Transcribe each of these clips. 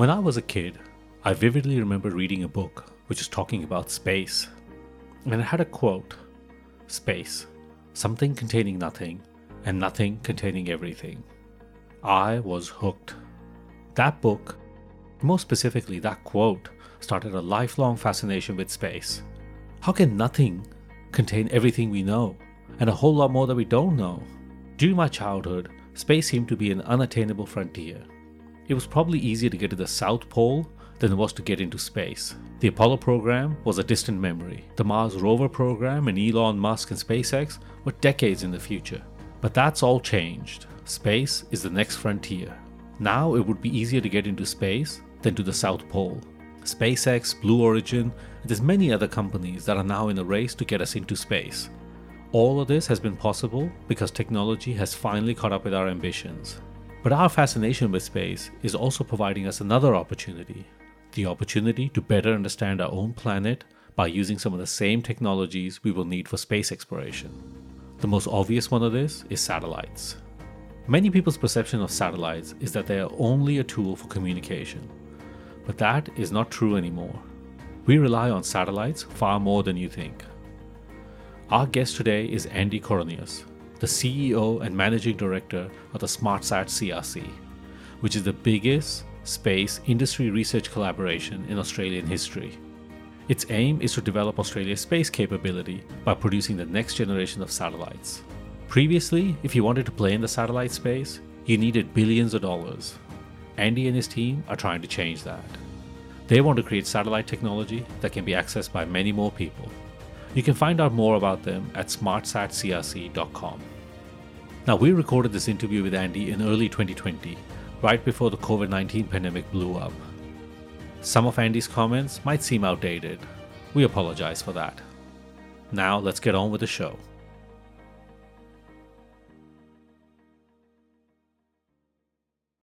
When I was a kid, I vividly remember reading a book which was talking about space. And it had a quote Space, something containing nothing, and nothing containing everything. I was hooked. That book, more specifically that quote, started a lifelong fascination with space. How can nothing contain everything we know, and a whole lot more that we don't know? During my childhood, space seemed to be an unattainable frontier. It was probably easier to get to the South Pole than it was to get into space. The Apollo program was a distant memory. The Mars rover program and Elon Musk and SpaceX were decades in the future. But that's all changed. Space is the next frontier. Now it would be easier to get into space than to the South Pole. SpaceX, Blue Origin, and there's many other companies that are now in a race to get us into space. All of this has been possible because technology has finally caught up with our ambitions. But our fascination with space is also providing us another opportunity the opportunity to better understand our own planet by using some of the same technologies we will need for space exploration. The most obvious one of this is satellites. Many people's perception of satellites is that they are only a tool for communication. But that is not true anymore. We rely on satellites far more than you think. Our guest today is Andy Koronios, the CEO and Managing Director of the SmartSat CRC, which is the biggest space industry research collaboration in Australian history. Its aim is to develop Australia's space capability by producing the next generation of satellites. Previously, if you wanted to play in the satellite space, you needed billions of dollars. Andy and his team are trying to change that. They want to create satellite technology that can be accessed by many more people. You can find out more about them at smartsatcrc.com. Now, we recorded this interview with Andy in early 2020, right before the COVID 19 pandemic blew up. Some of Andy's comments might seem outdated. We apologize for that. Now, let's get on with the show.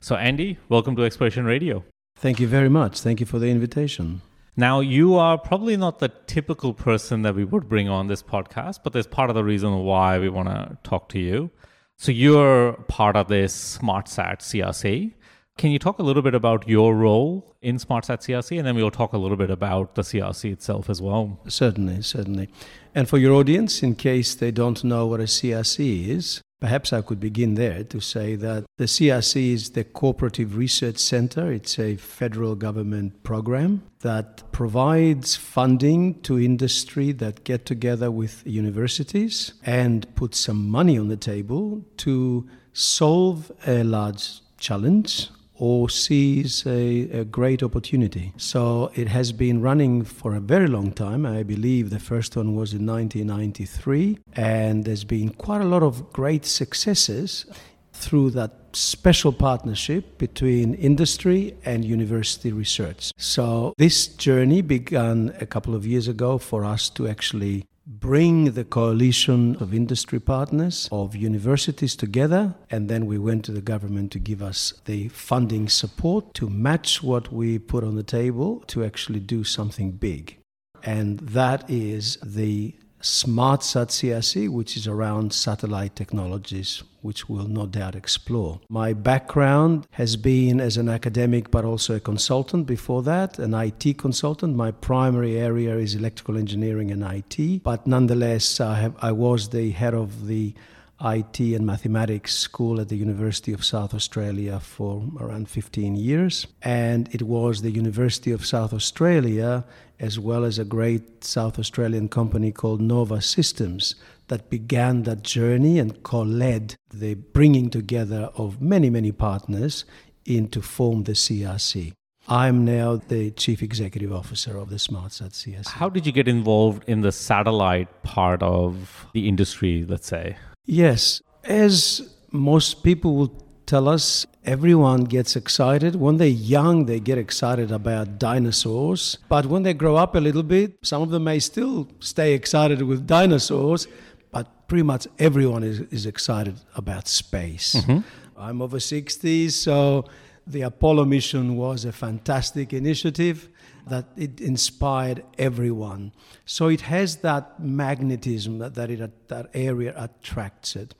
So, Andy, welcome to Exploration Radio. Thank you very much. Thank you for the invitation. Now, you are probably not the typical person that we would bring on this podcast, but there's part of the reason why we want to talk to you. So, you're part of this SmartSat CRC. Can you talk a little bit about your role in SmartSat CRC? And then we'll talk a little bit about the CRC itself as well. Certainly, certainly. And for your audience, in case they don't know what a CRC is, Perhaps I could begin there to say that the CRC is the Cooperative Research Center. It's a federal government program that provides funding to industry that get together with universities and put some money on the table to solve a large challenge or sees a, a, great opportunity. So it has been running for a very long time. I believe the first one was in 1993, and there's been quite a lot of great successes through that special partnership between industry and university research. So this journey began a couple of years ago for us to actually bring the coalition of industry partners, of universities together, and then we went to the government to give us the funding support to match what we put on the table to actually do something big. And that is the SmartSat which is around satellite technologies, which we'll no doubt explore. My background has been as an academic, but also a consultant before that, an IT consultant. My primary area is electrical engineering and IT, but nonetheless, I, have, I was the head of the IT and mathematics school at the University of South Australia for around 15 years. And it was the University of South Australia, as well as a great South Australian company called Nova Systems, that began that journey and co-led the bringing together of many, many partners into form the CRC. I'm now the chief executive officer of the SmartSat CRC. How did you get involved in the satellite part of the industry, let's say? Yes, as most people will tell us, everyone gets excited. When they're young, they get excited about dinosaurs. But when they grow up a little bit, some of them may still stay excited with dinosaurs but pretty much everyone is, is excited about space. Mm-hmm. I'm over 60, so the Apollo mission was a fantastic initiative that it inspired everyone. So it has that magnetism that, that, it, that area attracts it.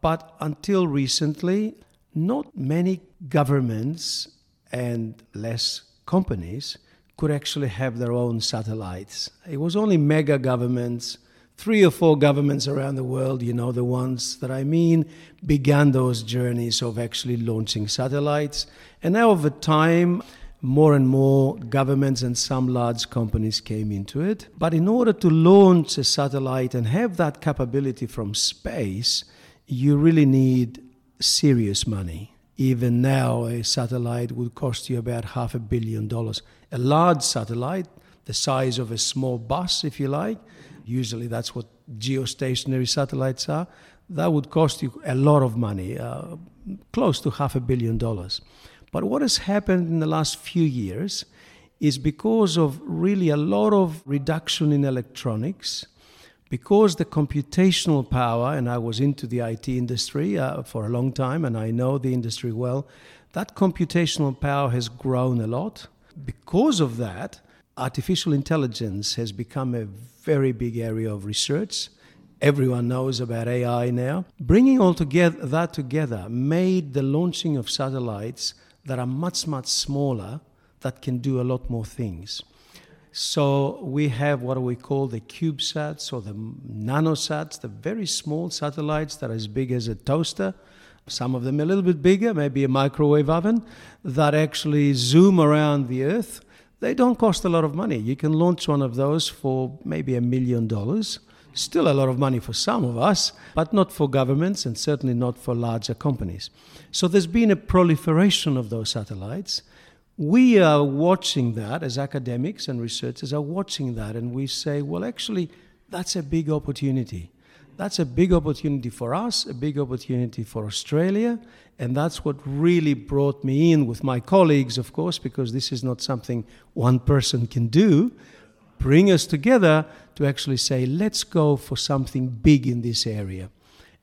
But until recently, not many governments and less companies could actually have their own satellites. It was only mega governments, three or four governments around the world, you know, the ones that I mean, began those journeys of actually launching satellites. And now, over time, more and more governments and some large companies came into it. But in order to launch a satellite and have that capability from space, you really need serious money. Even now, a satellite would cost you about half a billion dollars. A large satellite, the size of a small bus, if you like, usually that's what geostationary satellites are, that would cost you a lot of money, uh, close to half a billion dollars. But what has happened in the last few years is because of really a lot of reduction in electronics, because the computational power, and I was into the IT industry uh, for a long time and I know the industry well, that computational power has grown a lot. Because of that, artificial intelligence has become a very big area of research. Everyone knows about AI now. Bringing all together, that together made the launching of satellites that are much, much smaller that can do a lot more things. So we have what we call the CubeSats or the nanosats, the very small satellites that are as big as a toaster, some of them a little bit bigger, maybe a microwave oven, that actually zoom around the Earth. They don't cost a lot of money. You can launch one of those for maybe a million dollars. Still a lot of money for some of us, but not for governments and certainly not for larger companies. So there's been a proliferation of those satellites. We are watching that as academics and researchers are watching that, and we say, well, actually, that's a big opportunity. That's a big opportunity for us, a big opportunity for Australia, and that's what really brought me in with my colleagues, of course, because this is not something one person can do. Bring us together to actually say, let's go for something big in this area.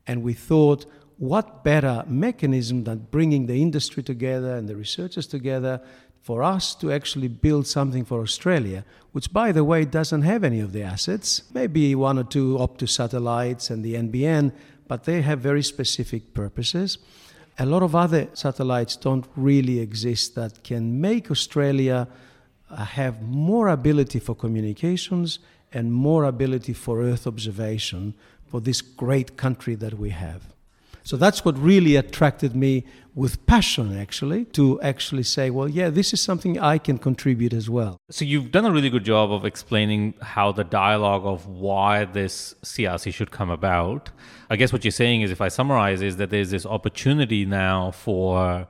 And we thought, what better mechanism than bringing the industry together and the researchers together for us to actually build something for Australia, which, by the way, doesn't have any of the assets, maybe one or two Optus satellites and the NBN, but they have very specific purposes. A lot of other satellites don't really exist that can make Australia have more ability for communications and more ability for Earth observation for this great country that we have. So that's what really attracted me with passion, actually, to actually say, well, yeah, this is something I can contribute as well. So you've done a really good job of explaining how the dialogue of why this CRC should come about. I guess what you're saying is, if I summarize, is that there's this opportunity now for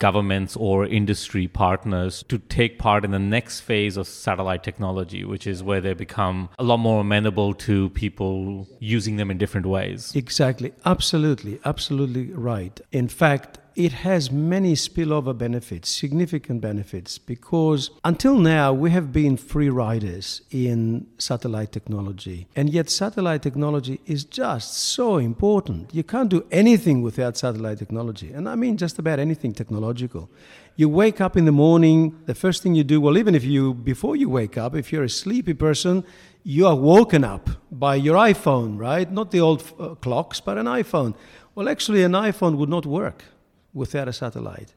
governments or industry partners to take part in the next phase of satellite technology, which is where they become a lot more amenable to people using them in different ways. Exactly. Absolutely. Absolutely right. In fact, it has many spillover benefits, significant benefits, because until now we have been free riders in satellite technology. And yet, satellite technology is just so important. You can't do anything without satellite technology. And I mean just about anything technological. You wake up in the morning, the first thing you do, well, even if you, before you wake up, if you're a sleepy person, you are woken up by your iPhone, right? Not the old uh, clocks, but an iPhone. Well, actually, an iPhone would not work without a satellite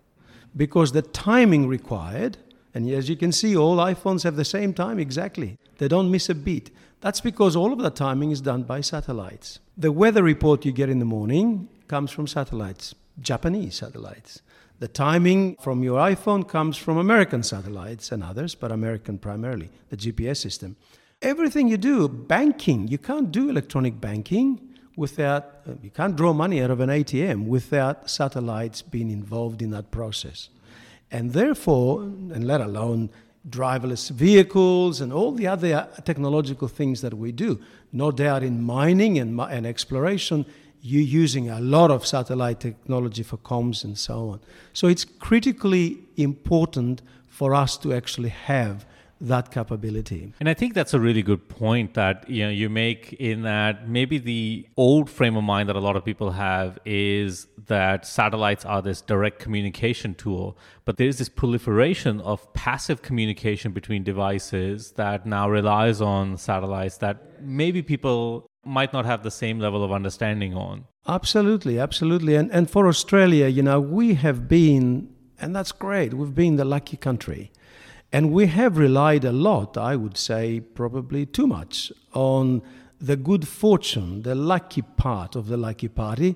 because the timing required, and as you can see, all iPhones have the same time exactly. They don't miss a beat. That's because all of the timing is done by satellites. The weather report you get in the morning comes from satellites, Japanese satellites. The timing from your iPhone comes from American satellites and others, but American primarily, the GPS system. Everything you do, banking, you can't do electronic banking without, uh, you can't draw money out of an ATM without satellites being involved in that process. And therefore, and let alone driverless vehicles and all the other technological things that we do, no doubt in mining and, and exploration, you're using a lot of satellite technology for comms and so on. So it's critically important for us to actually have that capability. And I think that's a really good point that you know you make in that maybe the old frame of mind that a lot of people have is that satellites are this direct communication tool, but there is this proliferation of passive communication between devices that now relies on satellites that maybe people might not have the same level of understanding on. Absolutely, absolutely. And and for Australia, you know, we have been And that's great. We've been the lucky country. And we have relied a lot, I would say, probably too much, on the good fortune, the lucky part of the lucky party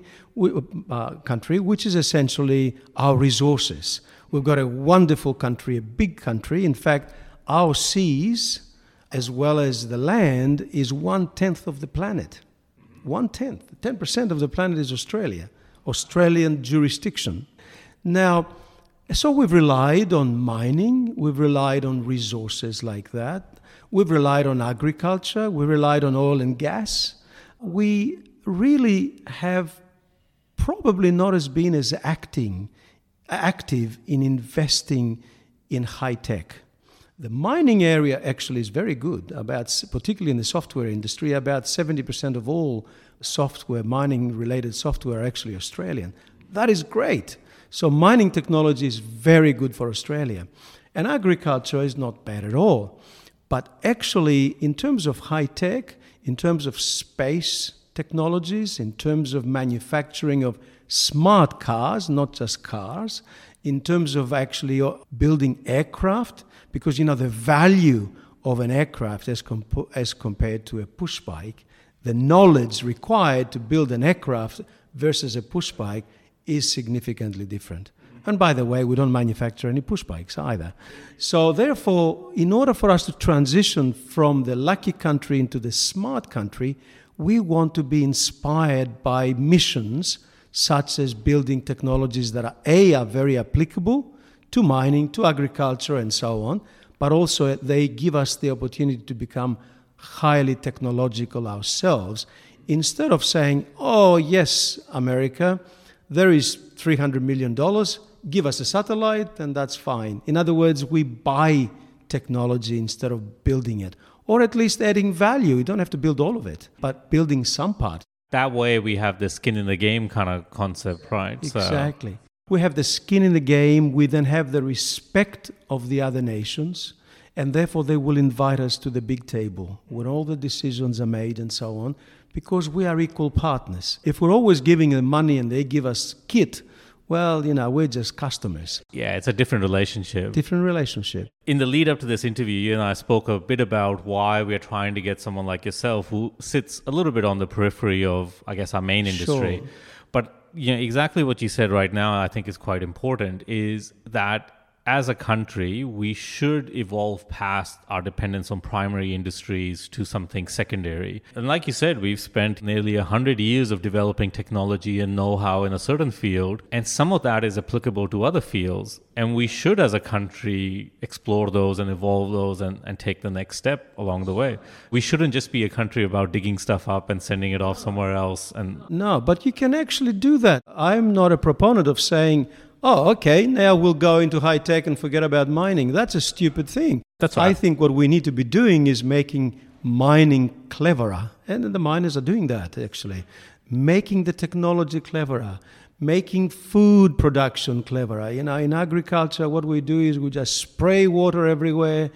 uh, country, which is essentially our resources. We've got a wonderful country, a big country. In fact, our seas, as well as the land, is one tenth of the planet. One tenth. 10% of the planet is Australia, Australian jurisdiction. Now, so we've relied on mining, we've relied on resources like that. We've relied on agriculture, we relied on oil and gas. We really have probably not as been as acting, active in investing in high tech. The mining area actually is very good, about, particularly in the software industry, about 70% of all software, mining related software, are actually Australian. That is great. So, mining technology is very good for Australia. And agriculture is not bad at all. But actually, in terms of high tech, in terms of space technologies, in terms of manufacturing of smart cars, not just cars, in terms of actually uh, building aircraft, because you know the value of an aircraft as, comp- as compared to a push bike, the knowledge required to build an aircraft versus a push bike is significantly different. And by the way, we don't manufacture any push bikes either. So, therefore, in order for us to transition from the lucky country into the smart country, we want to be inspired by missions such as building technologies that are A, are very applicable to mining, to agriculture, and so on, but also they give us the opportunity to become highly technological ourselves instead of saying, oh, yes, America, there is $300 million give us a satellite and that's fine. In other words, we buy technology instead of building it, or at least adding value. You don't have to build all of it, but building some part. That way, we have the skin in the game kind of concept, right? Exactly. So. We have the skin in the game. We then have the respect of the other nations, and therefore they will invite us to the big table when all the decisions are made and so on, because we are equal partners. If we're always giving them money and they give us kit, well, you know, we're just customers. Yeah, it's a different relationship. Different relationship. In the lead up to this interview, you and I spoke a bit about why we're trying to get someone like yourself who sits a little bit on the periphery of, I guess, our main industry. Sure. But you know, exactly what you said right now, I think is quite important is that as a country, we should evolve past our dependence on primary industries to something secondary. And like you said, we've spent nearly 100 years of developing technology and know how in a certain field, and some of that is applicable to other fields. And we should, as a country, explore those and evolve those and, and take the next step along the way. We shouldn't just be a country about digging stuff up and sending it off somewhere else. And no, but you can actually do that. I'm not a proponent of saying, oh, okay, now we'll go into high tech and forget about mining. That's a stupid thing. That's right. I think what we need to be doing is making mining cleverer. And the miners are doing that, actually. Making the technology cleverer, making food production cleverer. You know, in agriculture, what we do is we just spray water everywhere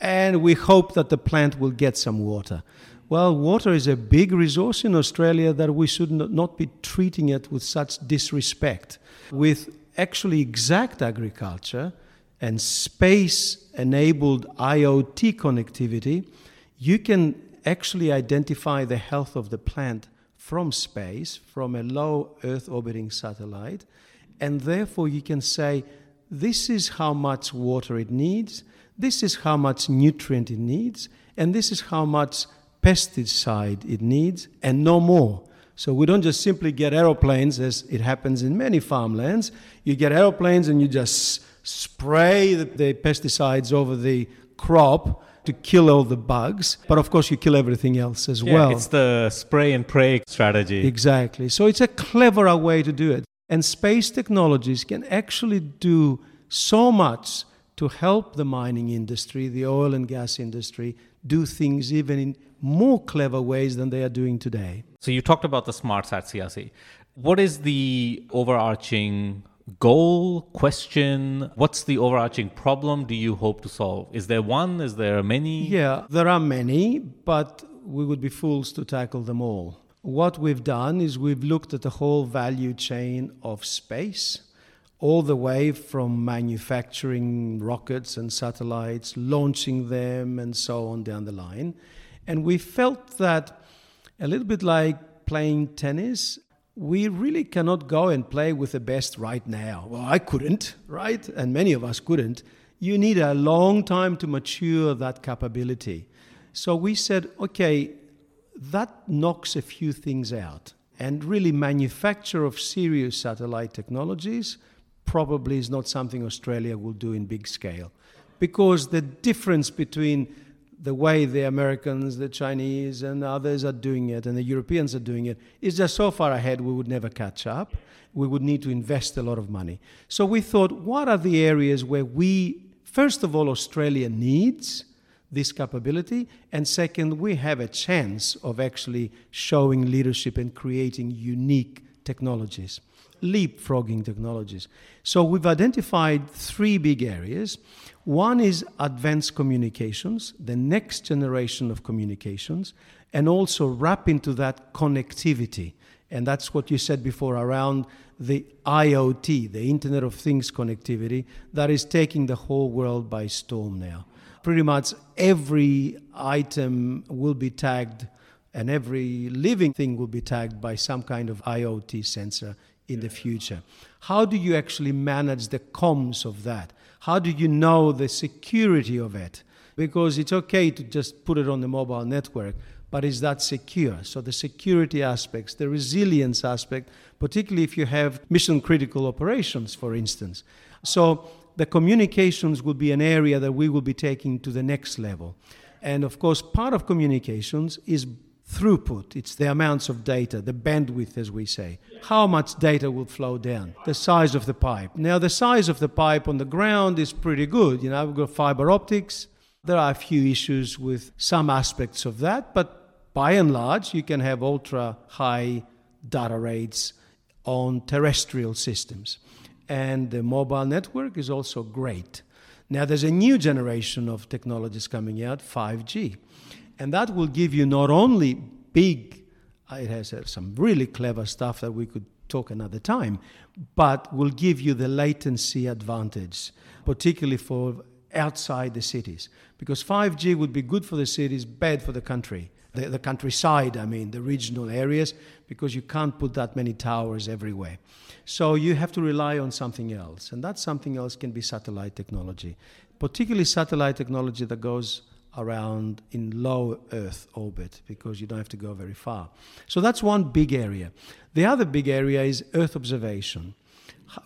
and we hope that the plant will get some water. Well, water is a big resource in Australia that we should not be treating it with such disrespect. With actually exact agriculture and space enabled IoT connectivity, you can actually identify the health of the plant from space, from a low Earth orbiting satellite, and therefore you can say, this is how much water it needs, this is how much nutrient it needs, and this is how much pesticide it needs, and no more. So we don't just simply get aeroplanes, as it happens in many farmlands. You get aeroplanes and you just spray the, the pesticides over the crop to kill all the bugs, but of course you kill everything else as yeah, well. It's the spray and pray strategy. Exactly. So it's a cleverer way to do it. And space technologies can actually do so much to help the mining industry, the oil and gas industry, do things even in more clever ways than they are doing today. So you talked about the SmartSat CRC. What is the overarching goal, question? What's the overarching problem do you hope to solve? Is there one? Is there many? Yeah, there are many, but we would be fools to tackle them all. What we've done is we've looked at the whole value chain of space, all the way from manufacturing rockets and satellites, launching them, and so on down the line. And we felt that a little bit like playing tennis, we really cannot go and play with the best right now. Well, I couldn't, right? And many of us couldn't. You need a long time to mature that capability. So we said, okay, that knocks a few things out. And really, manufacture of serious satellite technologies probably is not something Australia will do in big scale. Because the difference between the way the Americans, the Chinese, and others are doing it, and the Europeans are doing it, is just so far ahead we would never catch up. We would need to invest a lot of money. So we thought, what are the areas where we, first of all, Australia needs this capability, and second, we have a chance of actually showing leadership and creating unique technologies, leapfrogging technologies. So we've identified three big areas. One is advanced communications, the next generation of communications, and also wrap into that connectivity. And that's what you said before around the IoT, the Internet of Things connectivity, that is taking the whole world by storm now. Pretty much every item will be tagged, and every living thing will be tagged by some kind of IoT sensor in the future. How do you actually manage the comms of that? How do you know the security of it? Because it's okay to just put it on the mobile network, but is that secure? So the security aspects, the resilience aspect, particularly if you have mission critical operations, for instance. So the communications will be an area that we will be taking to the next level. And of course, part of communications is throughput. It's the amounts of data, the bandwidth, as we say. How much data will flow down? The size of the pipe. Now, the size of the pipe on the ground is pretty good. You know, we've got fiber optics. There are a few issues with some aspects of that, but by and large, you can have ultra high data rates on terrestrial systems. And the mobile network is also great. Now, there's a new generation of technologies coming out, 5G. And that will give you not only big, uh, it has uh, some really clever stuff that we could talk another time, but will give you the latency advantage, particularly for outside the cities. Because 5G would be good for the cities, bad for the country, the, the countryside, I mean, the regional areas, because you can't put that many towers everywhere. So you have to rely on something else, and that something else can be satellite technology, particularly satellite technology that goes around in low Earth orbit because you don't have to go very far. So that's one big area. The other big area is Earth observation,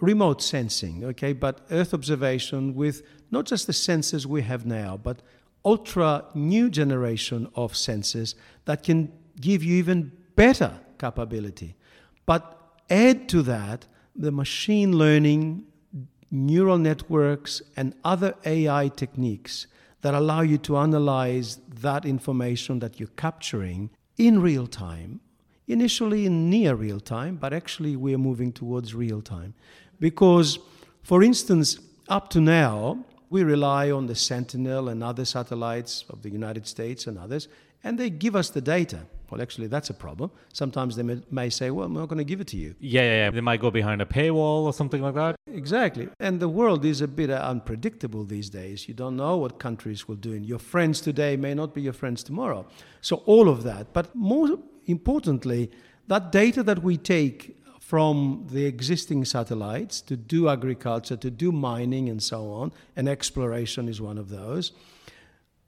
remote sensing, okay, but Earth observation with not just the sensors we have now, but ultra new generation of sensors that can give you even better capability. But add to that the machine learning, neural networks, and other AI techniques that allow you to analyze that information that you're capturing in real time, initially in near real time, but actually we're moving towards real time. Because, for instance, up to now, we rely on the Sentinel and other satellites of the United States and others, and they give us the data. Well, actually, that's a problem. Sometimes they may, may say, well, I'm not going to give it to you. Yeah, yeah, yeah. They might go behind a paywall or something like that. Exactly. And the world is a bit uh, unpredictable these days. You don't know what countries will do. And your friends today may not be your friends tomorrow. So, all of that. But more importantly, that data that we take from the existing satellites to do agriculture, to do mining, and so on, and exploration is one of those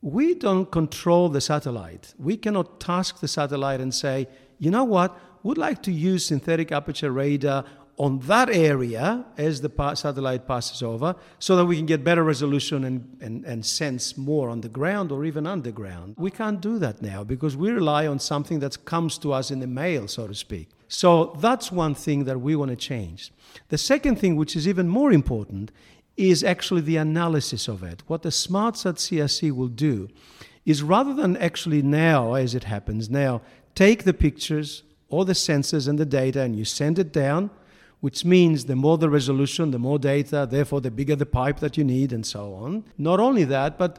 we don't control the satellite. We cannot task the satellite and say, you know what, We'd like to use synthetic aperture radar on that area as the satellite passes over so that we can get better resolution and, and, and sense more on the ground or even underground. We can't do that now because we rely on something that comes to us in the mail, so to speak. So that's one thing that we want to change. The second thing, which is even more important, is actually the analysis of it. What the SmartSat CRC will do is rather than actually now, as it happens now, take the pictures or the sensors and the data and you send it down, which means the more the resolution, the more data, therefore the bigger the pipe that you need, and so on. Not only that, but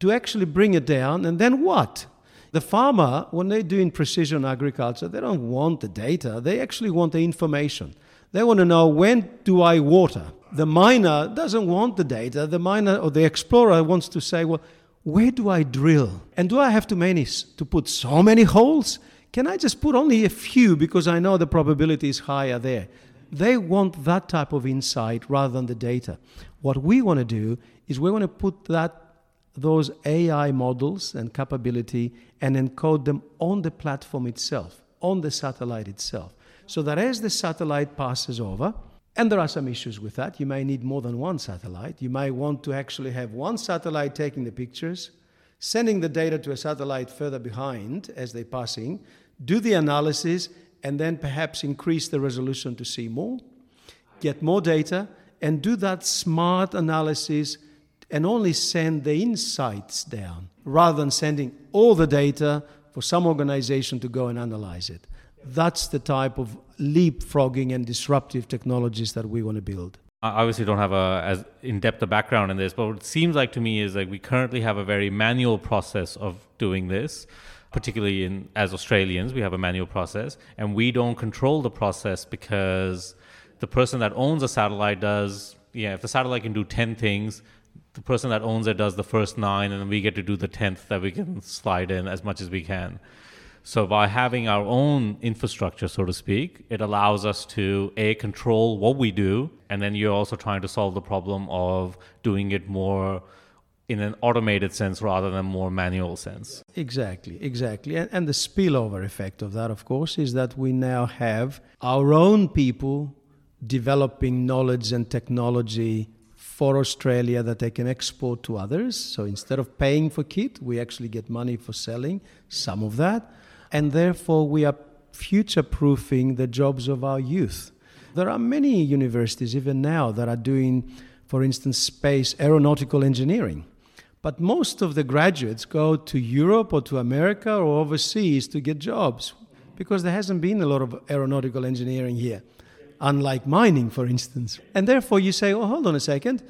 to actually bring it down, and then what? The farmer, when they're doing precision agriculture, they don't want the data, they actually want the information. They want to know when do I water? The miner doesn't want the data. The miner or the explorer wants to say, well, where do I drill? And do I have to manage to put so many holes? Can I just put only a few because I know the probability is higher there? They want that type of insight rather than the data. What we want to do is we want to put that those AI models and capability and encode them on the platform itself, on the satellite itself. So that as the satellite passes over, and there are some issues with that. You may need more than one satellite. You may want to actually have one satellite taking the pictures, sending the data to a satellite further behind as they're passing, do the analysis, and then perhaps increase the resolution to see more, get more data, and do that smart analysis and only send the insights down rather than sending all the data for some organization to go and analyze it. That's the type of leapfrogging and disruptive technologies that we want to build. I obviously don't have a as in-depth a background in this, but what it seems like to me is like we currently have a very manual process of doing this. Particularly in as Australians, we have a manual process, and we don't control the process because the person that owns a satellite does. Yeah, if the satellite can do ten things, the person that owns it does the first nine, and we get to do the tenth that we can slide in as much as we can. So by having our own infrastructure, so to speak, it allows us to a control what we do, and then you're also trying to solve the problem of doing it more in an automated sense rather than more manual sense. Exactly, exactly. And, and the spillover effect of that, of course, is that we now have our own people developing knowledge and technology for Australia that they can export to others. So instead of paying for kit, we actually get money for selling some of that and therefore we are future proofing the jobs of our youth. There are many universities, even now, that are doing, for instance, space aeronautical engineering. But most of the graduates go to Europe or to America or overseas to get jobs because there hasn't been a lot of aeronautical engineering here, unlike mining, for instance. And therefore, you say, oh, hold on a second.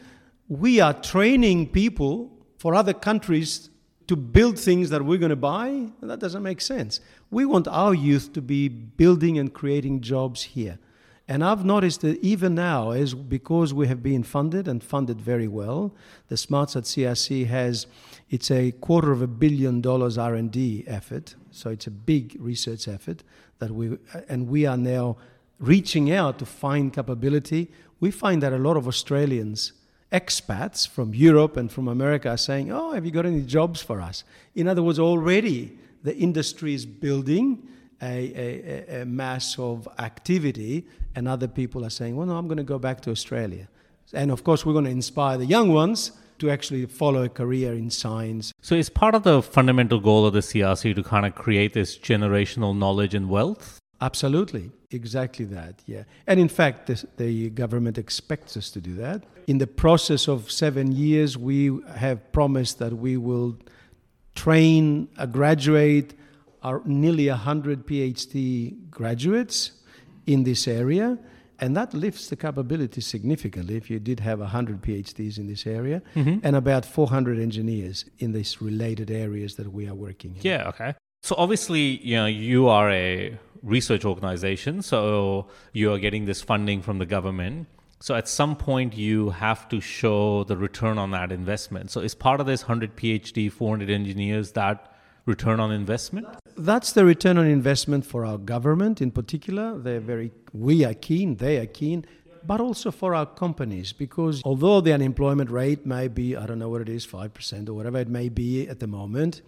We are training people for other countries to build things that we're going to buy, that doesn't make sense. We want our youth to be building and creating jobs here. And I've noticed that even now, as because we have been funded and funded very well, the SmartSat CRC has it's a quarter of a billion dollars R&D effort. So it's a big research effort that we and we are now reaching out to find capability. We find that a lot of Australians expats from Europe and from America are saying, Oh, have you got any jobs for us? In other words, already the industry is building a, a, a mass of activity, and other people are saying, Well, no, I'm going to go back to Australia. And of course, we're going to inspire the young ones to actually follow a career in science. So, is part of the fundamental goal of the CRC to kind of create this generational knowledge and wealth? Absolutely, exactly that, yeah. And in fact, the, the government expects us to do that. In the process of seven years, we have promised that we will train, a graduate, our nearly 100 PhD graduates in this area. And that lifts the capability significantly if you did have 100 PhDs in this area mm-hmm. and about 400 engineers in these related areas that we are working in. Yeah, okay. So obviously, you know, you are a research organization, so you are getting this funding from the government. So at some point, you have to show the return on that investment. So is part of this 100 PhD, 400 engineers that return on investment? That's the return on investment for our government in particular. They're very, we are keen, they are keen, but also for our companies because although the unemployment rate may be, I don't know what it is, 5% or whatever it may be at the moment,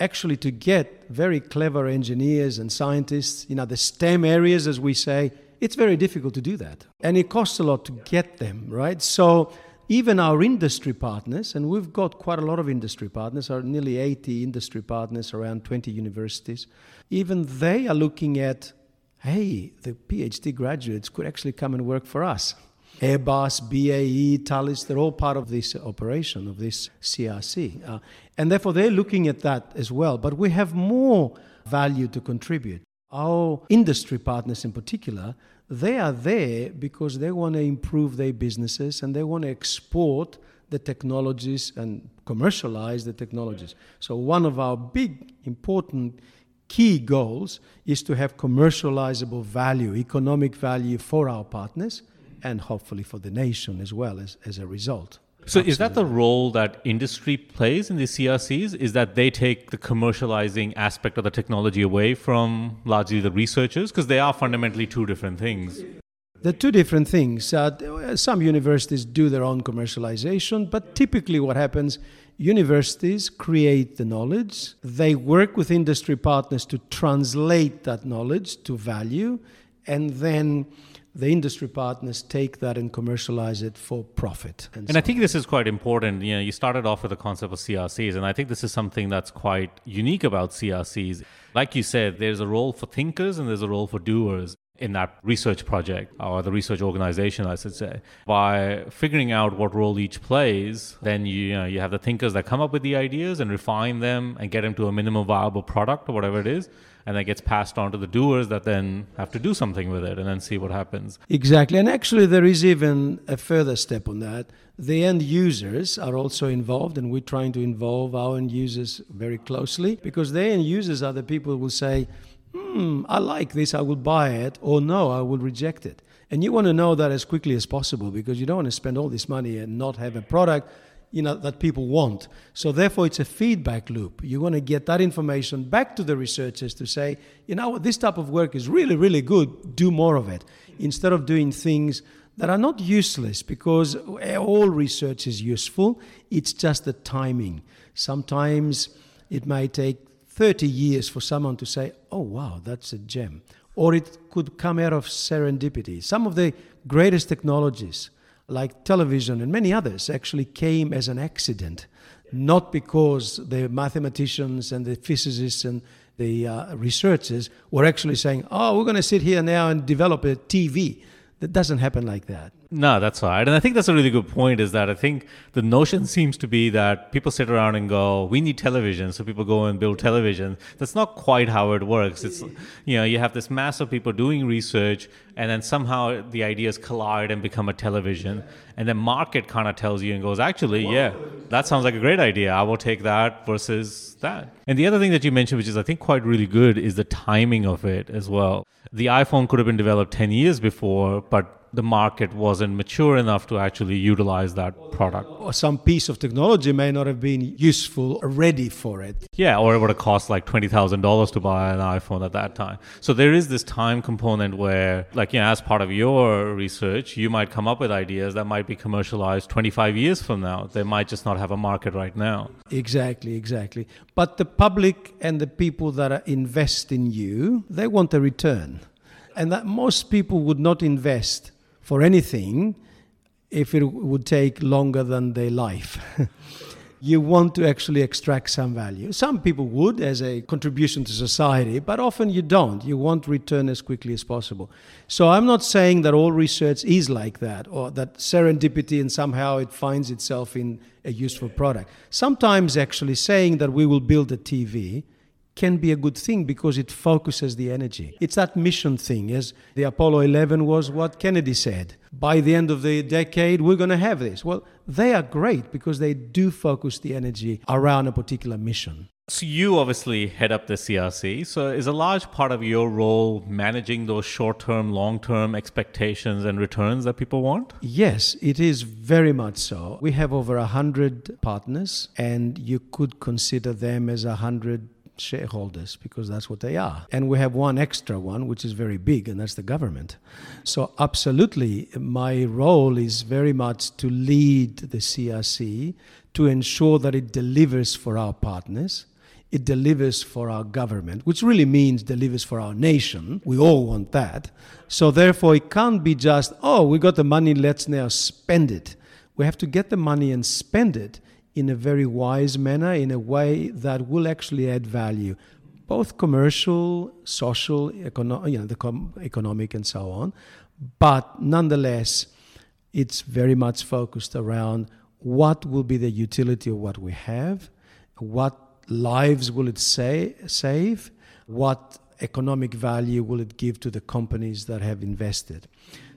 actually to get very clever engineers and scientists, you know, the STEM areas, as we say, it's very difficult to do that. And it costs a lot to get them, right? So even our industry partners, and we've got quite a lot of industry partners, are nearly 80 industry partners around 20 universities, even they are looking at, hey, the PhD graduates could actually come and work for us. Airbus, BAE, Thales, they're all part of this operation, of this CRC. Uh, and therefore, they're looking at that as well. But we have more value to contribute. Our industry partners, in particular, they are there because they want to improve their businesses and they want to export the technologies and commercialize the technologies. So, one of our big important key goals is to have commercializable value, economic value for our partners, and hopefully for the nation as well as, as a result. So, is that the role that industry plays in the CRCs? Is that they take the commercializing aspect of the technology away from largely the researchers? Because they are fundamentally two different things. They're two different things. Uh, some universities do their own commercialization, but typically what happens universities create the knowledge, they work with industry partners to translate that knowledge to value, and then the industry partners take that and commercialize it for profit. And, and so I think this is quite important. You know, you started off with the concept of CRCs, and I think this is something that's quite unique about CRCs. Like you said, there's a role for thinkers and there's a role for doers in that research project or the research organization, I should say. By figuring out what role each plays, then you, you, know, you have the thinkers that come up with the ideas and refine them and get them to a minimum viable product or whatever it is and that gets passed on to the doers that then have to do something with it and then see what happens. Exactly. And actually, there is even a further step on that. The end users are also involved, and we're trying to involve our end users very closely because the end users are the people who will say, hmm, I like this, I will buy it, or no, I will reject it. And you want to know that as quickly as possible because you don't want to spend all this money and not have a product you know that people want. So therefore it's a feedback loop. You want to get that information back to the researchers to say you know this type of work is really really good do more of it instead of doing things that are not useless because all research is useful. It's just the timing. Sometimes it may take 30 years for someone to say oh wow that's a gem or it could come out of serendipity some of the greatest technologies like television and many others, actually came as an accident, not because the mathematicians and the physicists and the uh, researchers were actually saying, oh, we're going to sit here now and develop a TV. That doesn't happen like that. No, that's right. And I think that's a really good point is that I think the notion seems to be that people sit around and go, we need television. So people go and build television. That's not quite how it works. It's, you know, you have this mass of people doing research and then somehow the ideas collide and become a television. And then market kind of tells you and goes, actually, yeah, that sounds like a great idea. I will take that versus that. And the other thing that you mentioned, which is I think quite really good, is the timing of it as well. The iPhone could have been developed 10 years before, but the market wasn't mature enough to actually utilize that product. Or some piece of technology may not have been useful or ready for it. Yeah, or it would have cost like $20,000 to buy an iPhone at that time. So there is this time component where, like, you know, as part of your research, you might come up with ideas that might be commercialized 25 years from now. They might just not have a market right now. Exactly, exactly. But the public and the people that invest in you, they want a return. And that most people would not invest for anything if it would take longer than their life. you want to actually extract some value. Some people would as a contribution to society, but often you don't. You want return as quickly as possible. So I'm not saying that all research is like that or that serendipity and somehow it finds itself in a useful product. Sometimes actually saying that we will build a TV can be a good thing because it focuses the energy. It's that mission thing, as the Apollo 11 was what Kennedy said. By the end of the decade, we're going to have this. Well, they are great because they do focus the energy around a particular mission. So you obviously head up the CRC. So is a large part of your role managing those short-term, long-term expectations and returns that people want? Yes, it is very much so. We have over a hundred partners, and you could consider them as a hundred shareholders because that's what they are. And we have one extra one, which is very big, and that's the government. So, absolutely, my role is very much to lead the CRC to ensure that it delivers for our partners. It delivers for our government, which really means delivers for our nation. We all want that. So, therefore, it can't be just, oh, we got the money, let's now spend it. We have to get the money and spend it in a very wise manner, in a way that will actually add value, both commercial, social, econo- you know, the com- economic, and so on. But nonetheless, it's very much focused around what will be the utility of what we have, what lives will it save, what economic value will it give to the companies that have invested.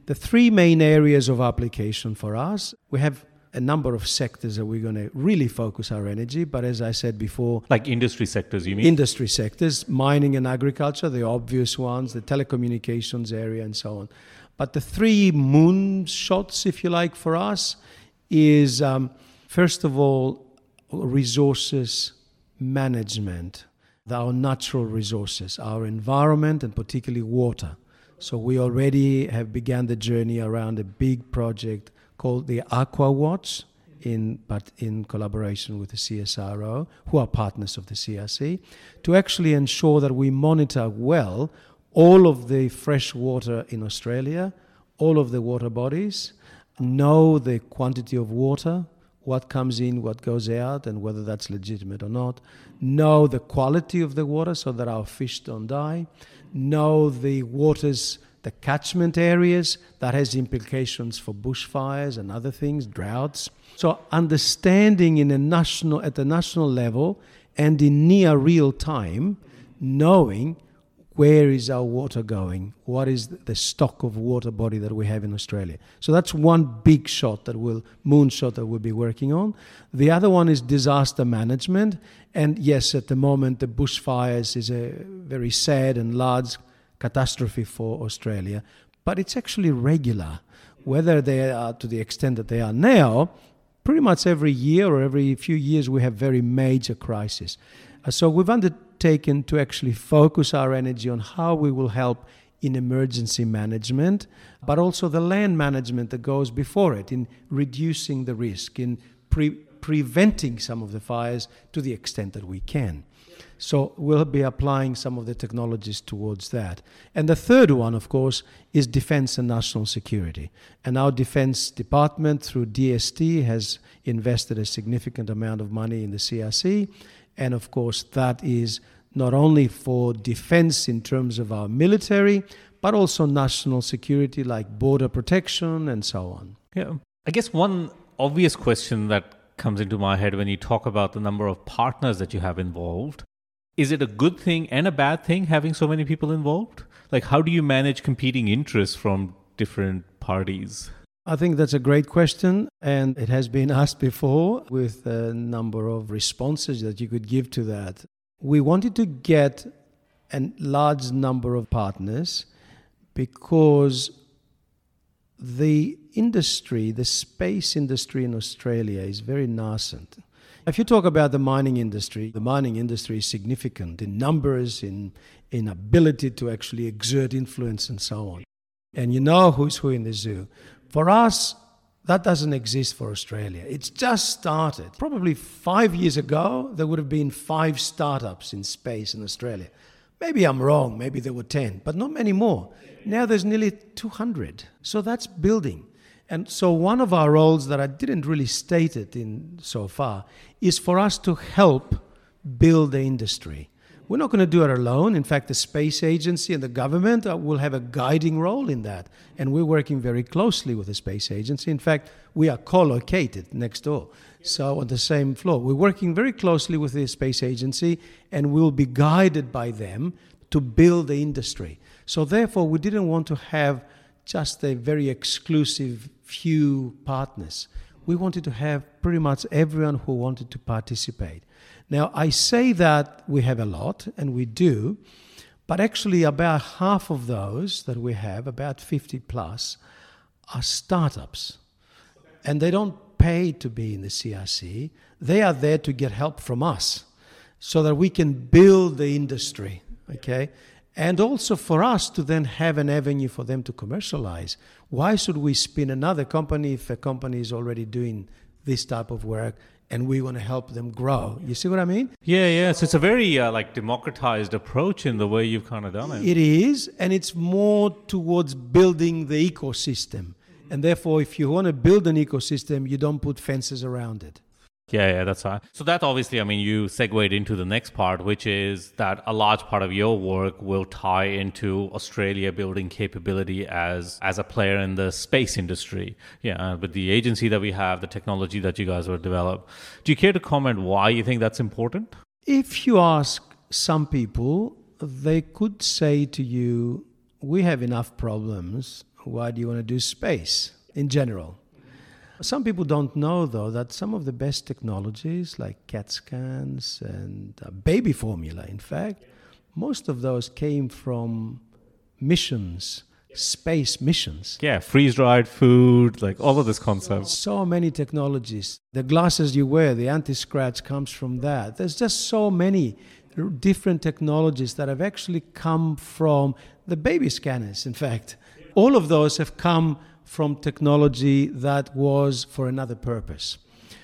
The three main areas of application for us we have a number of sectors that we're going to really focus our energy. But as I said before, like industry sectors, you mean? Industry sectors, mining and agriculture, the obvious ones, the telecommunications area, and so on. But the three moon shots, if you like, for us is um, first of all, resources management, our natural resources, our environment, and particularly water. So we already have begun the journey around a big project called the Aqua Watch, in, but in collaboration with the CSIRO, who are partners of the CRC, to actually ensure that we monitor well all of the fresh water in Australia, all of the water bodies, know the quantity of water, what comes in, what goes out, and whether that's legitimate or not, know the quality of the water so that our fish don't die, know the waters the catchment areas that has implications for bushfires and other things droughts. So understanding in a national at the national level and in near real time knowing where is our water going what is the stock of water body that we have in australia. So that's one big shot that will moonshot that we'll be working on. The other one is disaster management. And yes at the moment the bushfires is a very sad and large catastrophe for Australia, but it's actually regular. Whether they are to the extent that they are now, pretty much every year or every few years we have very major crises. Uh, so we've undertaken to actually focus our energy on how we will help in emergency management, but also the land management that goes before it in reducing the risk, in pre- preventing some of the fires to the extent that we can. So we'll be applying some of the technologies towards that. And the third one, of course, is defense and national security. And our defense department, through DST, has invested a significant amount of money in the CRC. And of course, that is not only for defense in terms of our military, but also national security like border protection and so on. Yeah. I guess one obvious question that comes into my head when you talk about the number of partners that you have involved is it a good thing and a bad thing having so many people involved? Like, how do you manage competing interests from different parties? I think that's a great question, and it has been asked before with a number of responses that you could give to that. We wanted to get a large number of partners because the industry, the space industry in Australia, is very nascent. If you talk about the mining industry, the mining industry is significant in numbers, in, in ability to actually exert influence, and so on. And you know who's who in the zoo. For us, that doesn't exist for Australia. It's just started. Probably five years ago, there would have been five startups in space in Australia. Maybe I'm wrong, maybe there were 10, but not many more. Now there's nearly 200. So that's building. And so one of our roles that I didn't really state it in so far is for us to help build the industry. We're not going to do it alone. In fact, the space agency and the government uh, will have a guiding role in that. And we're working very closely with the space agency. In fact, we are co located next door, so on the same floor. We're working very closely with the space agency and we'll be guided by them to build the industry. So, therefore, we didn't want to have just a very exclusive few partners. We wanted to have pretty much everyone who wanted to participate. Now, I say that we have a lot, and we do, but actually, about half of those that we have, about 50 plus, are startups. And they don't pay to be in the CRC, they are there to get help from us so that we can build the industry. Okay? And also for us to then have an avenue for them to commercialize. Why should we spin another company if a company is already doing this type of work and we want to help them grow? You see what I mean? Yeah, yeah. So it's a very uh, like democratized approach in the way you've kind of done it. It is, and it's more towards building the ecosystem. And therefore, if you want to build an ecosystem, you don't put fences around it. Yeah, yeah, that's right. So that obviously, I mean, you segued into the next part, which is that a large part of your work will tie into Australia building capability as as a player in the space industry. Yeah, uh, with the agency that we have, the technology that you guys will develop. Do you care to comment why you think that's important? If you ask some people, they could say to you, "We have enough problems. Why do you want to do space in general?" Some people don't know, though, that some of the best technologies, like CAT scans and uh, baby formula, in fact, most of those came from missions, space missions. Yeah, freeze dried food, like all of this concept. So many technologies. The glasses you wear, the anti scratch comes from that. There's just so many different technologies that have actually come from the baby scanners, in fact. All of those have come from technology that was for another purpose.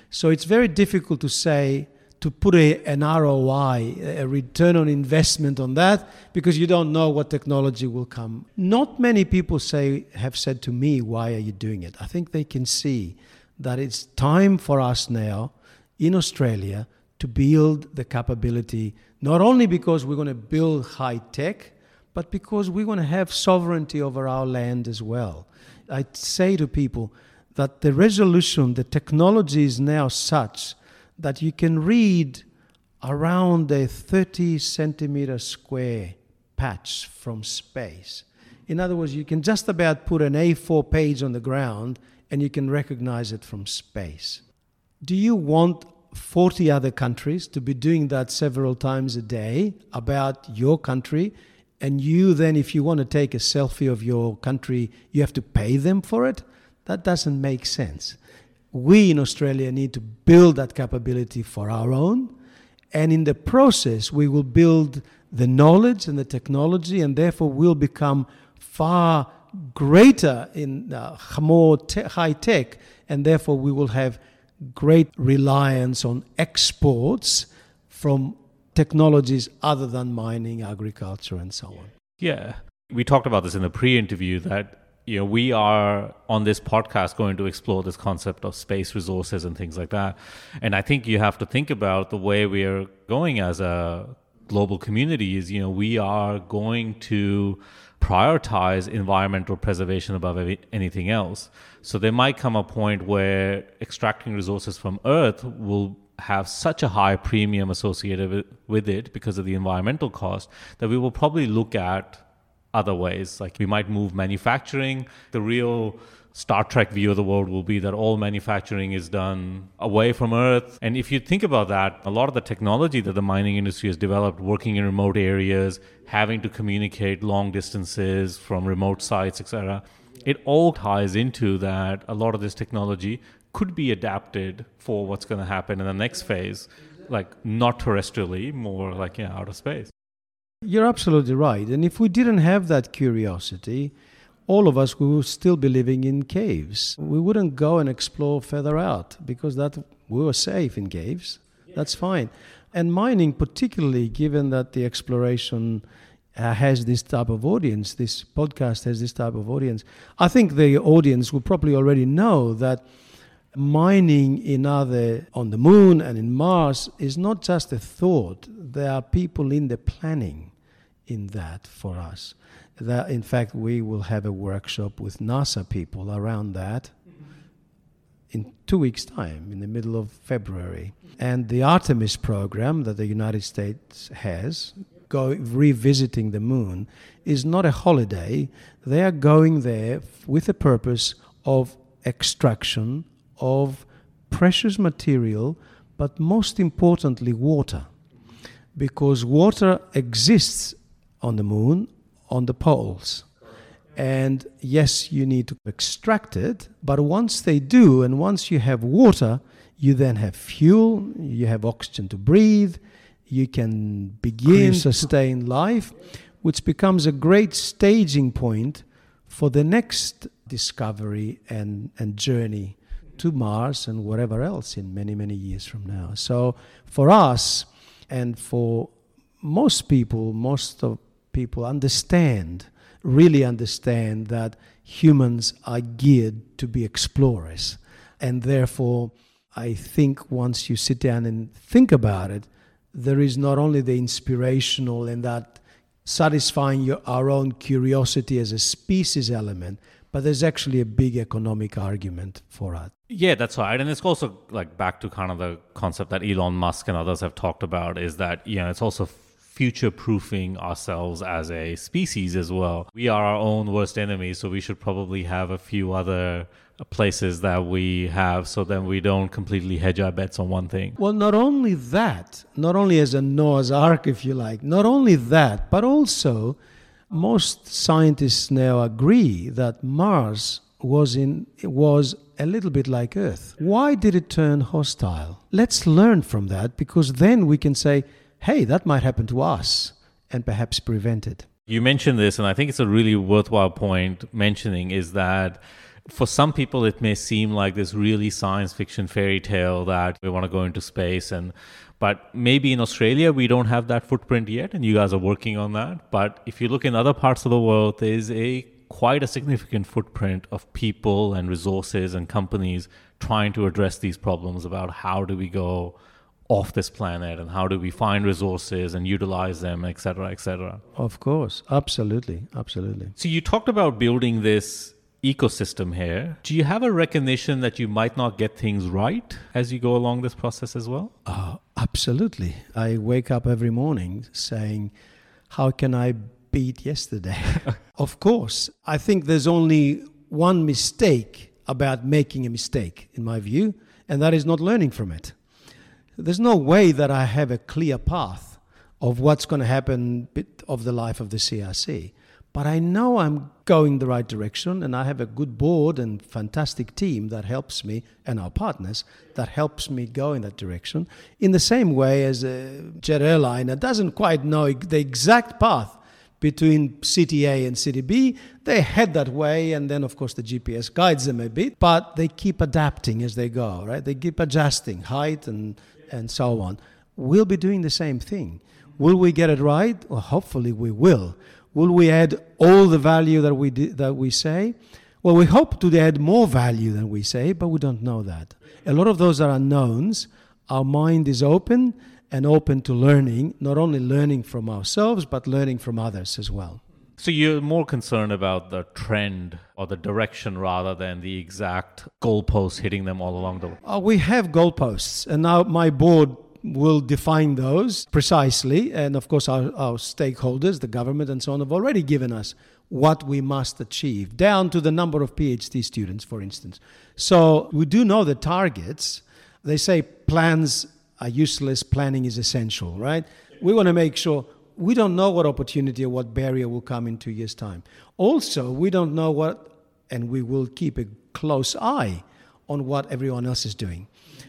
So it's very difficult to say, to put a, an ROI, a return on investment on that, because you don't know what technology will come. Not many people say have said to me, "Why are you doing it?" I think they can see that it's time for us now in Australia to build the capability, not only because we're going to build high tech, but because we're going to have sovereignty over our land as well. I say to people that the resolution, the technology is now such that you can read around a 30 centimeter square patch from space. In other words, you can just about put an A4 page on the ground and you can recognize it from space. Do you want 40 other countries to be doing that several times a day about your country? And you then, if you want to take a selfie of your country, you have to pay them for it? That doesn't make sense we in Australia need to build that capability for our own. And in the process, we will build the knowledge and the technology, and therefore will become far greater in uh, more te- high tech, and therefore we will have great reliance on exports from technologies other than mining, agriculture, and so on. Yeah. We talked about this in the pre interview that you know, we are on this podcast going to explore this concept of space resources and things like that. And I think you have to think about the way we are going as a global community is, you know, we are going to prioritize environmental preservation above anything else. So there might come a point where extracting resources from Earth will have such a high premium associated with it because of the environmental cost that we will probably look at other ways. Like we might move manufacturing. The real Star Trek view of the world will be that all manufacturing is done away from Earth. And if you think about that, a lot of the technology that the mining industry has developed, working in remote areas, having to communicate long distances from remote sites, etc., it all ties into that. A lot of this technology could be adapted for what's going to happen in the next phase, like not terrestrially, more like yeah, outer space. You're absolutely right. And if we didn't have that curiosity, all of us would still be living in caves. We wouldn't go and explore further out because that we were safe in caves. That's fine. And mining, particularly given that the exploration uh, has this type of audience, this podcast has this type of audience. I think the audience will probably already know that mining in other on the moon and in Mars is not just a thought. There are people in the planning in that for us. That in fact we will have a workshop with NASA people around that in two weeks' time, in the middle of February. And the Artemis program that the United States has, go, revisiting the moon, is not a holiday. They are going there with the purpose of extraction of precious material, but most importantly, water. Because water exists on the moon, on the poles. And yes, you need to extract it, but once they do, and once you have water, you then have fuel, you have oxygen to breathe, you can begin to sustain life, which becomes a great staging point for the next discovery and, and journey to Mars and whatever else in many, many years from now. So for us and for most people, most of people understand, really understand that humans are geared to be explorers. And therefore, I think once you sit down and think about it, there is not only the inspirational and that satisfying your, our own curiosity as a species element, but there's actually a big economic argument for it. Yeah, that's right. And it's also like back to kind of the concept that Elon Musk and others have talked about is that, you know, it's also future proofing ourselves as a species as well. We are our own worst enemy, so we should probably have a few other places that we have so then we don't completely hedge our bets on one thing. Well, not only that, not only as a Noah's Ark, if you like, not only that, but also most scientists now agree that Mars was in was a little bit like Earth. Why did it turn hostile? Let's learn from that because then we can say, hey, that might happen to us and perhaps prevent it. You mentioned this, and I think it's a really worthwhile point mentioning is that for some people it may seem like this really science fiction fairy tale that we want to go into space and but maybe in Australia we don't have that footprint yet and you guys are working on that. But if you look in other parts of the world there's a quite a significant footprint of people and resources and companies trying to address these problems about how do we go off this planet and how do we find resources and utilize them et cetera et cetera. Of course. Absolutely. Absolutely. So you talked about building this ecosystem here. Do you have a recognition that you might not get things right as you go along this process as well? Uh, absolutely. I wake up every morning saying, How can I beat yesterday? of course, I think there's only one mistake about making a mistake, in my view, and that is not learning from it. There's no way that I have a clear path of what's going to happen of the life of the CRC but I know I'm going the right direction and I have a good board and fantastic team that helps me and our partners that helps me go in that direction in the same way as a jet airliner doesn't quite know the exact path between city A and city B. They head that way and then of course the GPS guides them a bit but they keep adapting as they go right? They keep adjusting height and and so on. We'll be doing the same thing. Will we get it right? Well hopefully we will Will we add all the value that we, that we say? Well, we hope to add more value than we say, but we don't know that. A lot of those are unknowns. Our mind is open and open to learning, not only learning from ourselves, but learning from others as well. So you're more concerned about the trend or the direction rather than the exact goalposts hitting them all along the way? Uh, we have goalposts, and now my board will define those precisely. And of course, our, our stakeholders, the government, and so on, have already given us what we must achieve, down to the number of PhD students, for instance. So we do know the targets. They say plans are useless, planning is essential, right? We want to make sure we don't know what opportunity or what barrier will come in two years' time. Also, we don't know what, and we will keep a close eye on what everyone else is doing.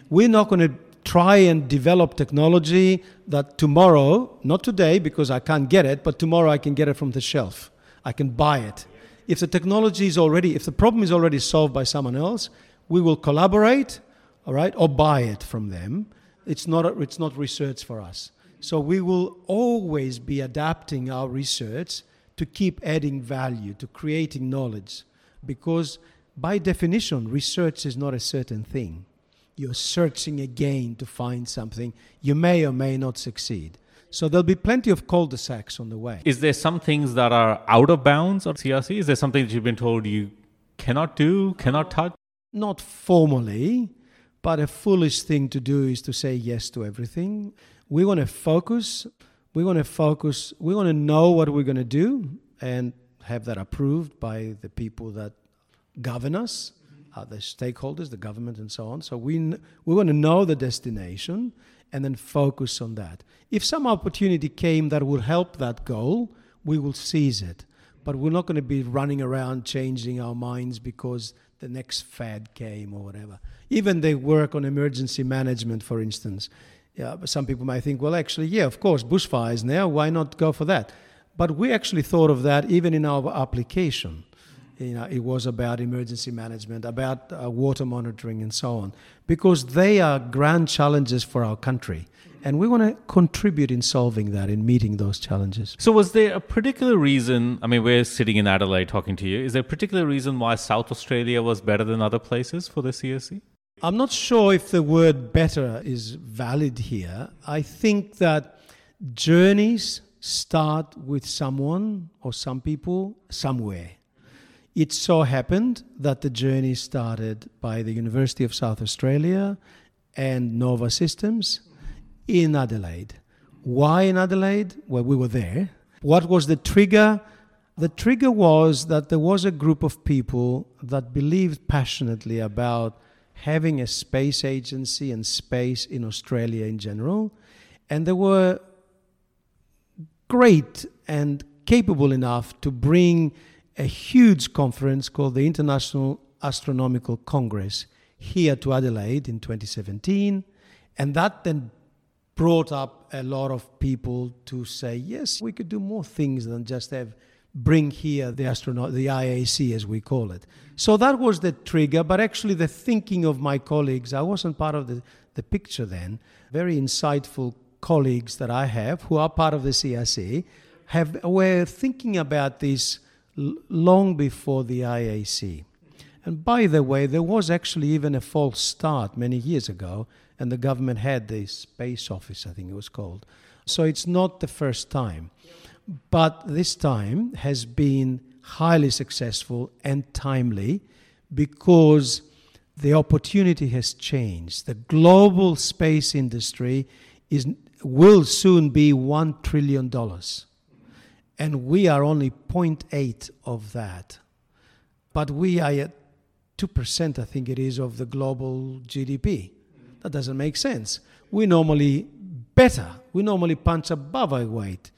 We're not going to try and develop technology that tomorrow, not today because I can't get it, but tomorrow I can get it from the shelf. I can buy it. If the technology is already, if the problem is already solved by someone else, we will collaborate, all right, or buy it from them. It's not, it's not research for us. So we will always be adapting our research to keep adding value, to creating knowledge, because by definition, research is not a certain thing you're searching again to find something, you may or may not succeed. So there'll be plenty of cul-de-sacs on the way. Is there some things that are out of bounds of CRC? Is there something that you've been told you cannot do, cannot touch? Not formally, but a foolish thing to do is to say yes to everything. We want to focus. We want to focus. We want to know what we're going to do and have that approved by the people that govern us uh, the stakeholders, the government, and so on. So we, we want to know the destination and then focus on that. If some opportunity came that would help that goal, we will seize it. But we're not going to be running around changing our minds because the next fad came or whatever. Even they work on emergency management, for instance. Yeah, some people might think, well, actually, yeah, of course, bushfires now, why not go for that? But we actually thought of that even in our application you know, it was about emergency management, about uh, water monitoring, and so on, because they are grand challenges for our country. And we want to contribute in solving that, in meeting those challenges. So, was there a particular reason? I mean, we're sitting in Adelaide talking to you. Is there a particular reason why South Australia was better than other places for the CRC? I'm not sure if the word better is valid here. I think that journeys start with someone or some people somewhere. It so happened that the journey started by the University of South Australia and Nova Systems in Adelaide, Why in Adelaide? Well, we were there. What was the trigger? The trigger was that there was a group of people that believed passionately about having a space agency and space in Australia in general. And they were great and capable enough to bring a huge conference called the International Astronautical Congress here to Adelaide in 2017. And that then brought up a lot of people to say, yes, we could do more things than just have bring here the astronaut, the IAC as we call it. So that was the trigger, but actually the thinking of my colleagues, I wasn't part of the, the picture then. Very insightful colleagues that I have who are part of the CRC have were thinking about this long before the IAC. And by the way, there was actually even a false start many years ago, and the government had the Space Office, I think it was called. So it's not the first time. But this time has been highly successful and timely because the opportunity has changed. The global space industry is, will soon be $1 trillion. And we are only 0.8 of that. But we are at 2%, I think it is, of the global GDP. That doesn't make sense. We normally better. We normally punch above our weight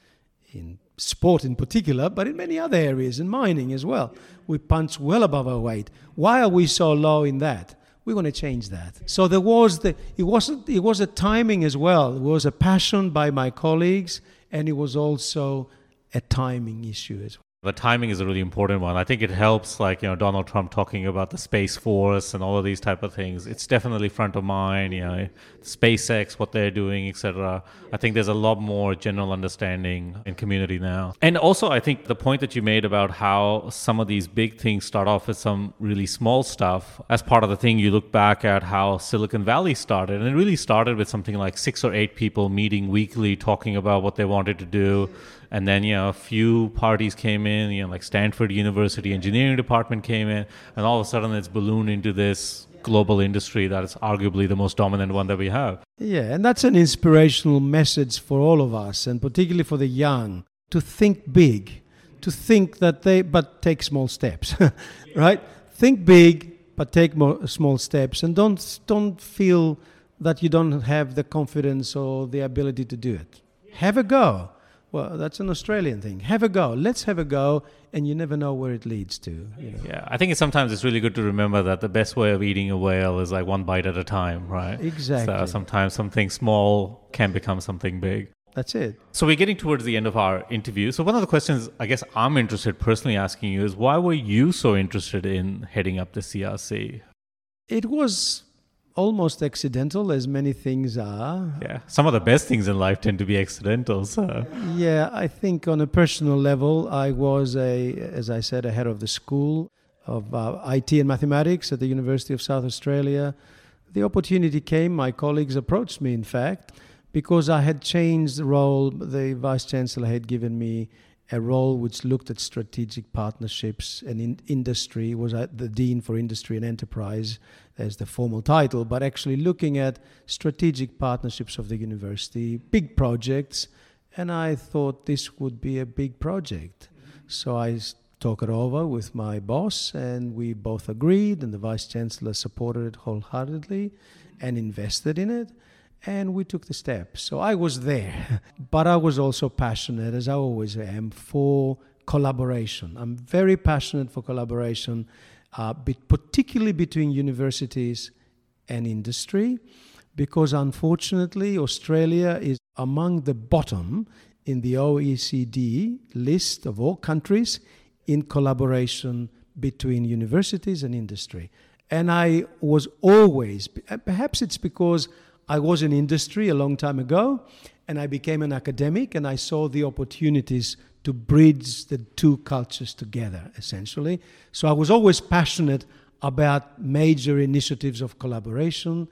in sport in particular, but in many other areas, in mining as well. We punch well above our weight. Why are we so low in that? We're going to change that. So there was the it wasn't it was a timing as well. It was a passion by my colleagues, and it was also a timing issue as well the timing is a really important one. I think it helps, like you know, Donald Trump talking about the space force and all of these type of things. It's definitely front of mind. You know, SpaceX, what they're doing, etc. I think there's a lot more general understanding in community now. And also, I think the point that you made about how some of these big things start off with some really small stuff. As part of the thing, you look back at how Silicon Valley started, and it really started with something like six or eight people meeting weekly, talking about what they wanted to do and then you know a few parties came in you know like stanford university engineering department came in and all of a sudden it's ballooned into this global industry that is arguably the most dominant one that we have. Yeah and that's an inspirational message for all of us and particularly for the young to think big to think that they but take small steps right? Think big but take more small steps and don't don't feel that you don't have the confidence or the ability to do it. Have a go well, that's an Australian thing. Have a go. Let's have a go, and you never know where it leads to. You know? Yeah, I think it's sometimes it's really good to remember that the best way of eating a whale is like one bite at a time, right? Exactly. So sometimes something small can become something big. That's it. So we're getting towards the end of our interview. So one of the questions I guess I'm interested personally asking you is why were you so interested in heading up the CRC? It was almost accidental as many things are. Yeah, some of the best things in life tend to be accidental. So. Yeah, I think on a personal level, I was a, as I said, a head of the school of uh, IT and mathematics at the University of South Australia. The opportunity came. My colleagues approached me, in fact, because I had changed the role. The vice chancellor had given me a role which looked at strategic partnerships and in industry was the dean for industry and enterprise as the formal title but actually looking at strategic partnerships of the university big projects and i thought this would be a big project so i talked it over with my boss and we both agreed and the vice chancellor supported it wholeheartedly and invested in it and we took the step. So I was there, but I was also passionate, as I always am, for collaboration. I'm very passionate for collaboration, uh, particularly between universities and industry, because unfortunately, Australia is among the bottom in the OECD list of all countries in collaboration between universities and industry. And I was always, perhaps it's because I was in industry a long time ago, and I became an academic, and I saw the opportunities to bridge the two cultures together, essentially. So I was always passionate about major initiatives of collaboration,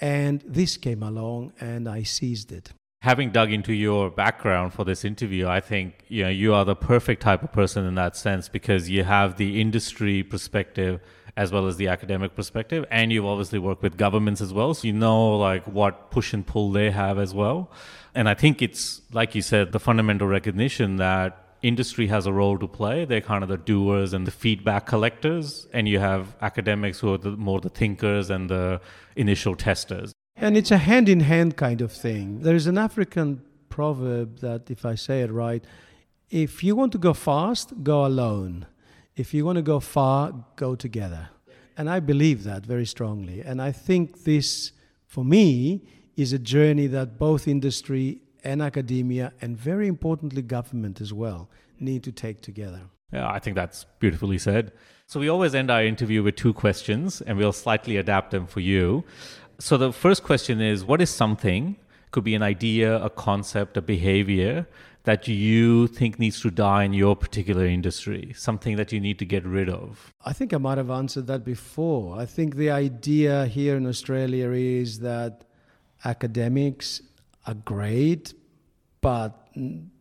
and this came along, and I seized it. Having dug into your background for this interview, I think you know you are the perfect type of person in that sense because you have the industry perspective as well as the academic perspective. And you've obviously worked with governments as well. So you know like what push and pull they have as well. And I think it's, like you said, the fundamental recognition that industry has a role to play. They're kind of the doers and the feedback collectors. And you have academics who are the, more the thinkers and the initial testers. And it's a hand in hand kind of thing. There's an African proverb that, if I say it right, if you want to go fast, go alone. If you want to go far, go together. And I believe that very strongly. And I think this, for me, is a journey that both industry and academia, and very importantly, government as well, need to take together. Yeah, I think that's beautifully said. So we always end our interview with two questions, and we'll slightly adapt them for you. So the first question is what is something, could be an idea, a concept, a behavior that you think needs to die in your particular industry, something that you need to get rid of? I think I might have answered that before. I think the idea here in Australia is that academics are great, but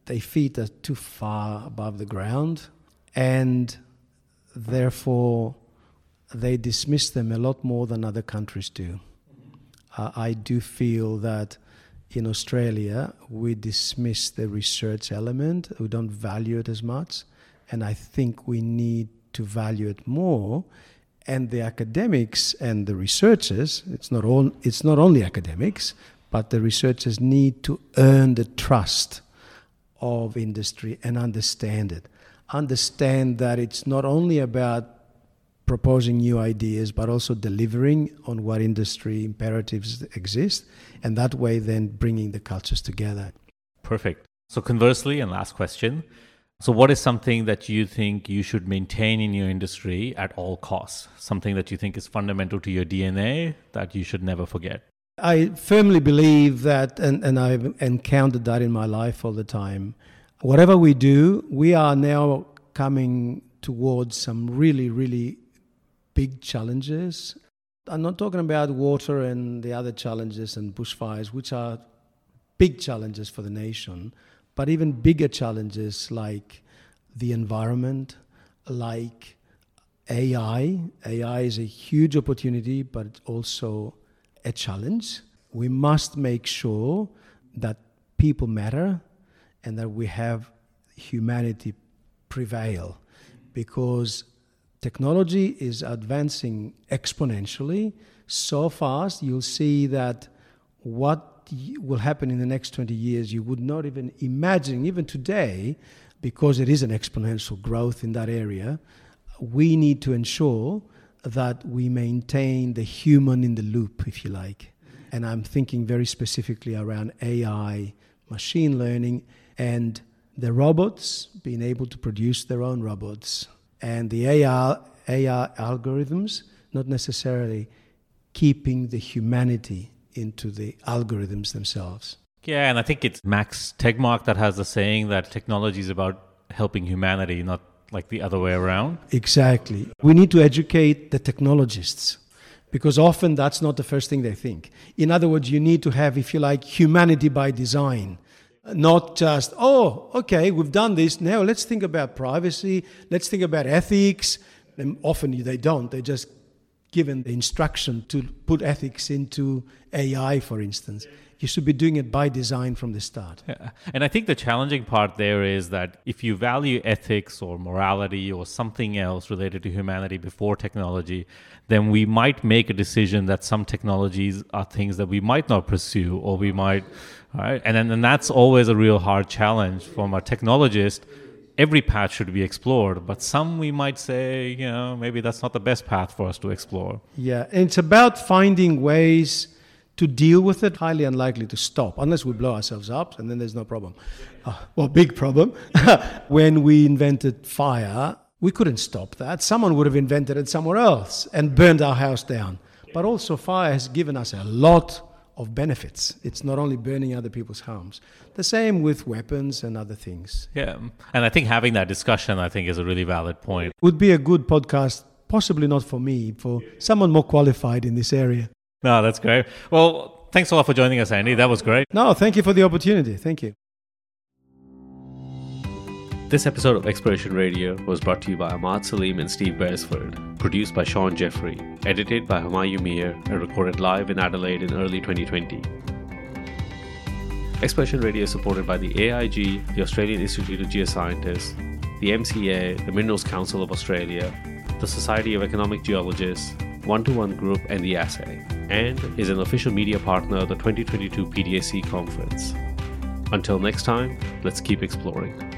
their feet are too far above the ground, and therefore they dismiss them a lot more than other countries do. Uh, I do feel that in Australia we dismiss the research element, we don't value it as much, and I think we need to value it more. And the academics and the researchers, it's not, all, it's not only academics, but the researchers need to earn the trust of industry and understand it. Understand that it's not only about proposing new ideas, but also delivering on what industry imperatives exist, and that way then bringing the cultures together. Perfect. So, conversely, and last question. So, what is something that you think you should maintain in your industry at all costs? Something that you think is fundamental to your DNA that you should never forget? I firmly believe that, and, and I've encountered that in my life all the time. Whatever we do, we are now coming towards some really, really big challenges. I'm not talking about water and the other challenges and bushfires, which are big challenges for the nation, but even bigger challenges like the environment, like AI. AI is a huge opportunity, but also a challenge. We must make sure that people matter and that we have humanity prevail because technology is advancing exponentially so fast you'll see that what will happen in the next 20 years you would not even imagine even today because it is an exponential growth in that area we need to ensure that we maintain the human in the loop, if you like. And I'm thinking very specifically around AI, machine learning, and the robots being able to produce their own robots, and the AI, AI algorithms not necessarily keeping the humanity into the algorithms themselves. Yeah, and I think it's Max Tegmark that has the saying that technology is about helping humanity, not like the other way around? Exactly. We need to educate the technologists because often that's not the first thing they think. In other words, you need to have, if you like, humanity by design. Not just, oh, okay, we've done this. Now let's think about privacy. Let's think about ethics. And often they don't. They're just given the instruction to put ethics into AI, for instance you should be doing it by design from the start. Yeah. And I think the challenging part there is that if you value ethics or morality or something else related to humanity before technology, then we might make a decision that some technologies are things that we might not pursue or we might, right? And then and that's always a real hard challenge from a technologist. Every path should be explored, but some we might say, you know, maybe that's not the best path for us to explore. Yeah, and it's about finding ways to deal with it, highly unlikely to stop unless we blow ourselves up, and then there's no problem. Uh, well, big problem. when we invented fire, we couldn't stop that. Someone would have invented it somewhere else and burned our house down. But also, fire has given us a lot of benefits. It's not only burning other people's homes. The same with weapons and other things. Yeah, and I think having that discussion, I think, is a really valid point. Would be a good podcast, possibly not for me, for someone more qualified in this area. No, that's great. Well, thanks a lot for joining us, Andy. That was great. No, thank you for the opportunity. Thank you. This episode of Exploration Radio was brought to you by Ahmad Salim and Steve Beresford, produced by Sean Jeffrey, edited by Humayun Mir, and recorded live in Adelaide in early 2020. Exploration Radio is supported by the AIG, the Australian Institute of Geoscientists, the MCA, the Minerals Council of Australia, the Society of Economic Geologists, One to One Group, and the Assay, and is an official media partner of the 2022 PDAC conference. Until next time, let's keep exploring.